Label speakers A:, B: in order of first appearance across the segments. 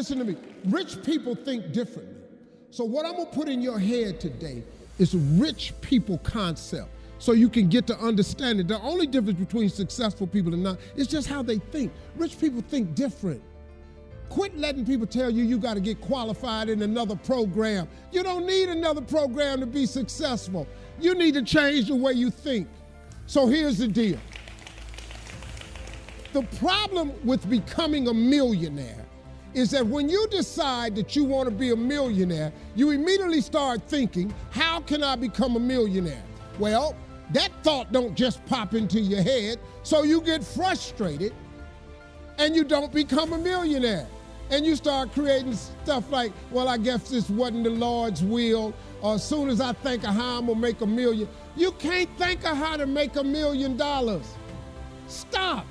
A: listen to me. Rich people think differently. So, what I'm gonna put in your head today is rich people concept so you can get to understand it. The only difference between successful people and not is just how they think. Rich people think different. Quit letting people tell you you got to get qualified in another program. You don't need another program to be successful. You need to change the way you think. So here's the deal the problem with becoming a millionaire is that when you decide that you want to be a millionaire, you immediately start thinking, how can I become a millionaire? Well, that thought don't just pop into your head, so you get frustrated and you don't become a millionaire. And you start creating stuff like, well, I guess this wasn't the Lord's will, or as soon as I think of how I'm gonna make a million. You can't think of how to make a million dollars. Stop.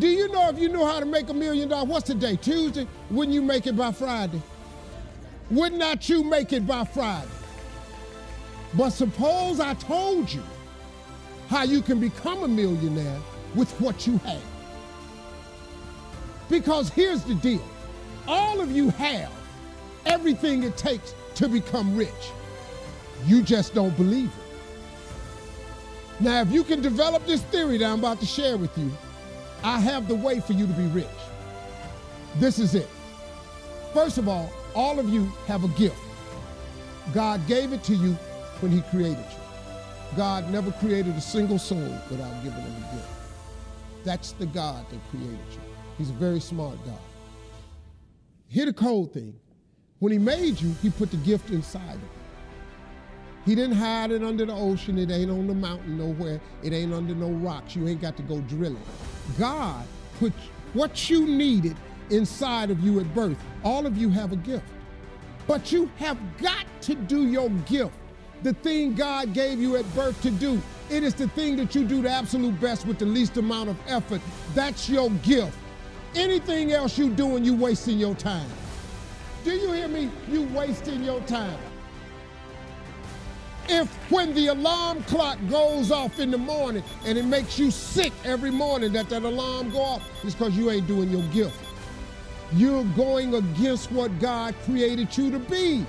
A: Do you know if you knew how to make a million dollars? What's today? Tuesday? Wouldn't you make it by Friday? Would not you make it by Friday? But suppose I told you how you can become a millionaire with what you have. Because here's the deal all of you have everything it takes to become rich. You just don't believe it. Now, if you can develop this theory that I'm about to share with you, I have the way for you to be rich. This is it. First of all, all of you have a gift. God gave it to you when He created you. God never created a single soul without giving them a gift. That's the God that created you. He's a very smart God. Hear the cold thing. When He made you, He put the gift inside of you. He didn't hide it under the ocean. It ain't on the mountain nowhere. It ain't under no rocks. You ain't got to go drilling. God put what you needed inside of you at birth. All of you have a gift. But you have got to do your gift, the thing God gave you at birth to do. It is the thing that you do the absolute best with the least amount of effort. That's your gift. Anything else you doing, you wasting your time. Do you hear me? You wasting your time if when the alarm clock goes off in the morning and it makes you sick every morning that that alarm go off, it's because you ain't doing your gift. You're going against what God created you to be.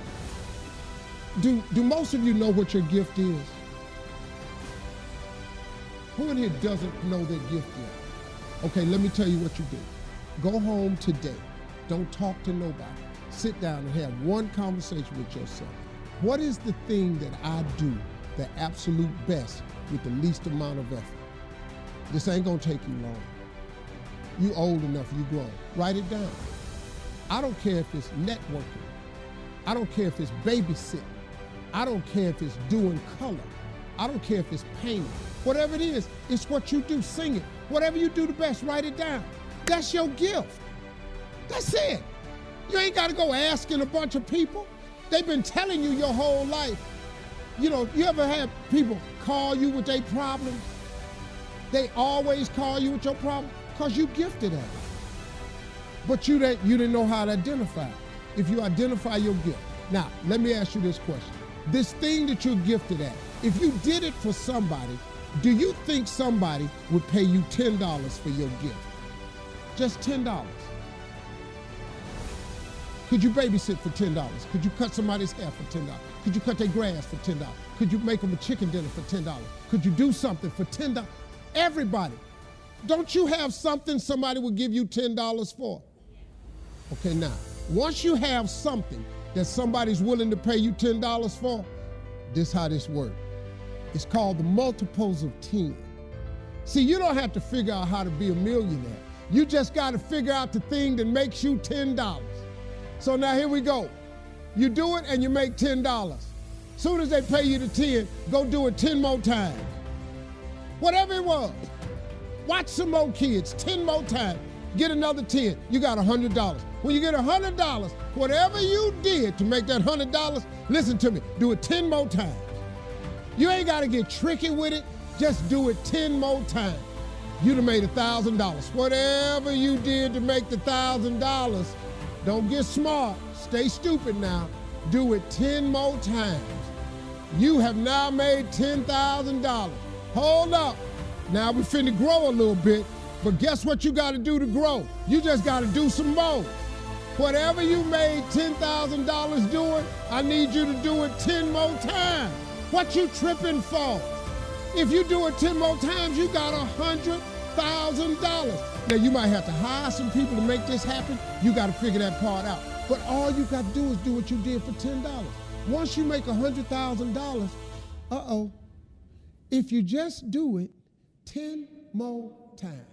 A: Do, do most of you know what your gift is? Who in here doesn't know their gift yet? Okay, let me tell you what you do. Go home today. Don't talk to nobody. Sit down and have one conversation with yourself. What is the thing that I do the absolute best with the least amount of effort? This ain't gonna take you long. You old enough, you grown. Write it down. I don't care if it's networking. I don't care if it's babysitting. I don't care if it's doing color. I don't care if it's painting. Whatever it is, it's what you do. Sing it. Whatever you do the best, write it down. That's your gift. That's it. You ain't got to go asking a bunch of people. They've been telling you your whole life. You know, you ever have people call you with their problems? They always call you with your problem because you gifted at it. But you didn't, you didn't know how to identify. If you identify your gift. Now, let me ask you this question. This thing that you're gifted at, if you did it for somebody, do you think somebody would pay you $10 for your gift? Just $10. Could you babysit for $10? Could you cut somebody's hair for $10? Could you cut their grass for $10? Could you make them a chicken dinner for $10? Could you do something for $10? Everybody. Don't you have something somebody would give you $10 for? Okay, now, once you have something that somebody's willing to pay you $10 for, this how this works. It's called the multiples of 10. See, you don't have to figure out how to be a millionaire. You just got to figure out the thing that makes you $10. So now here we go. You do it and you make $10. Soon as they pay you the 10, go do it 10 more times. Whatever it was. Watch some more kids 10 more times. Get another 10. You got $100. When you get $100, whatever you did to make that $100, listen to me, do it 10 more times. You ain't got to get tricky with it. Just do it 10 more times. You'd have made $1,000. Whatever you did to make the $1,000, don't get smart. Stay stupid now. Do it 10 more times. You have now made $10,000. Hold up. Now we finna grow a little bit, but guess what you gotta do to grow? You just gotta do some more. Whatever you made $10,000 doing, I need you to do it 10 more times. What you tripping for? If you do it 10 more times, you got $100,000. Now, you might have to hire some people to make this happen. You got to figure that part out. But all you got to do is do what you did for $10. Once you make $100,000, uh-oh, if you just do it 10 more times,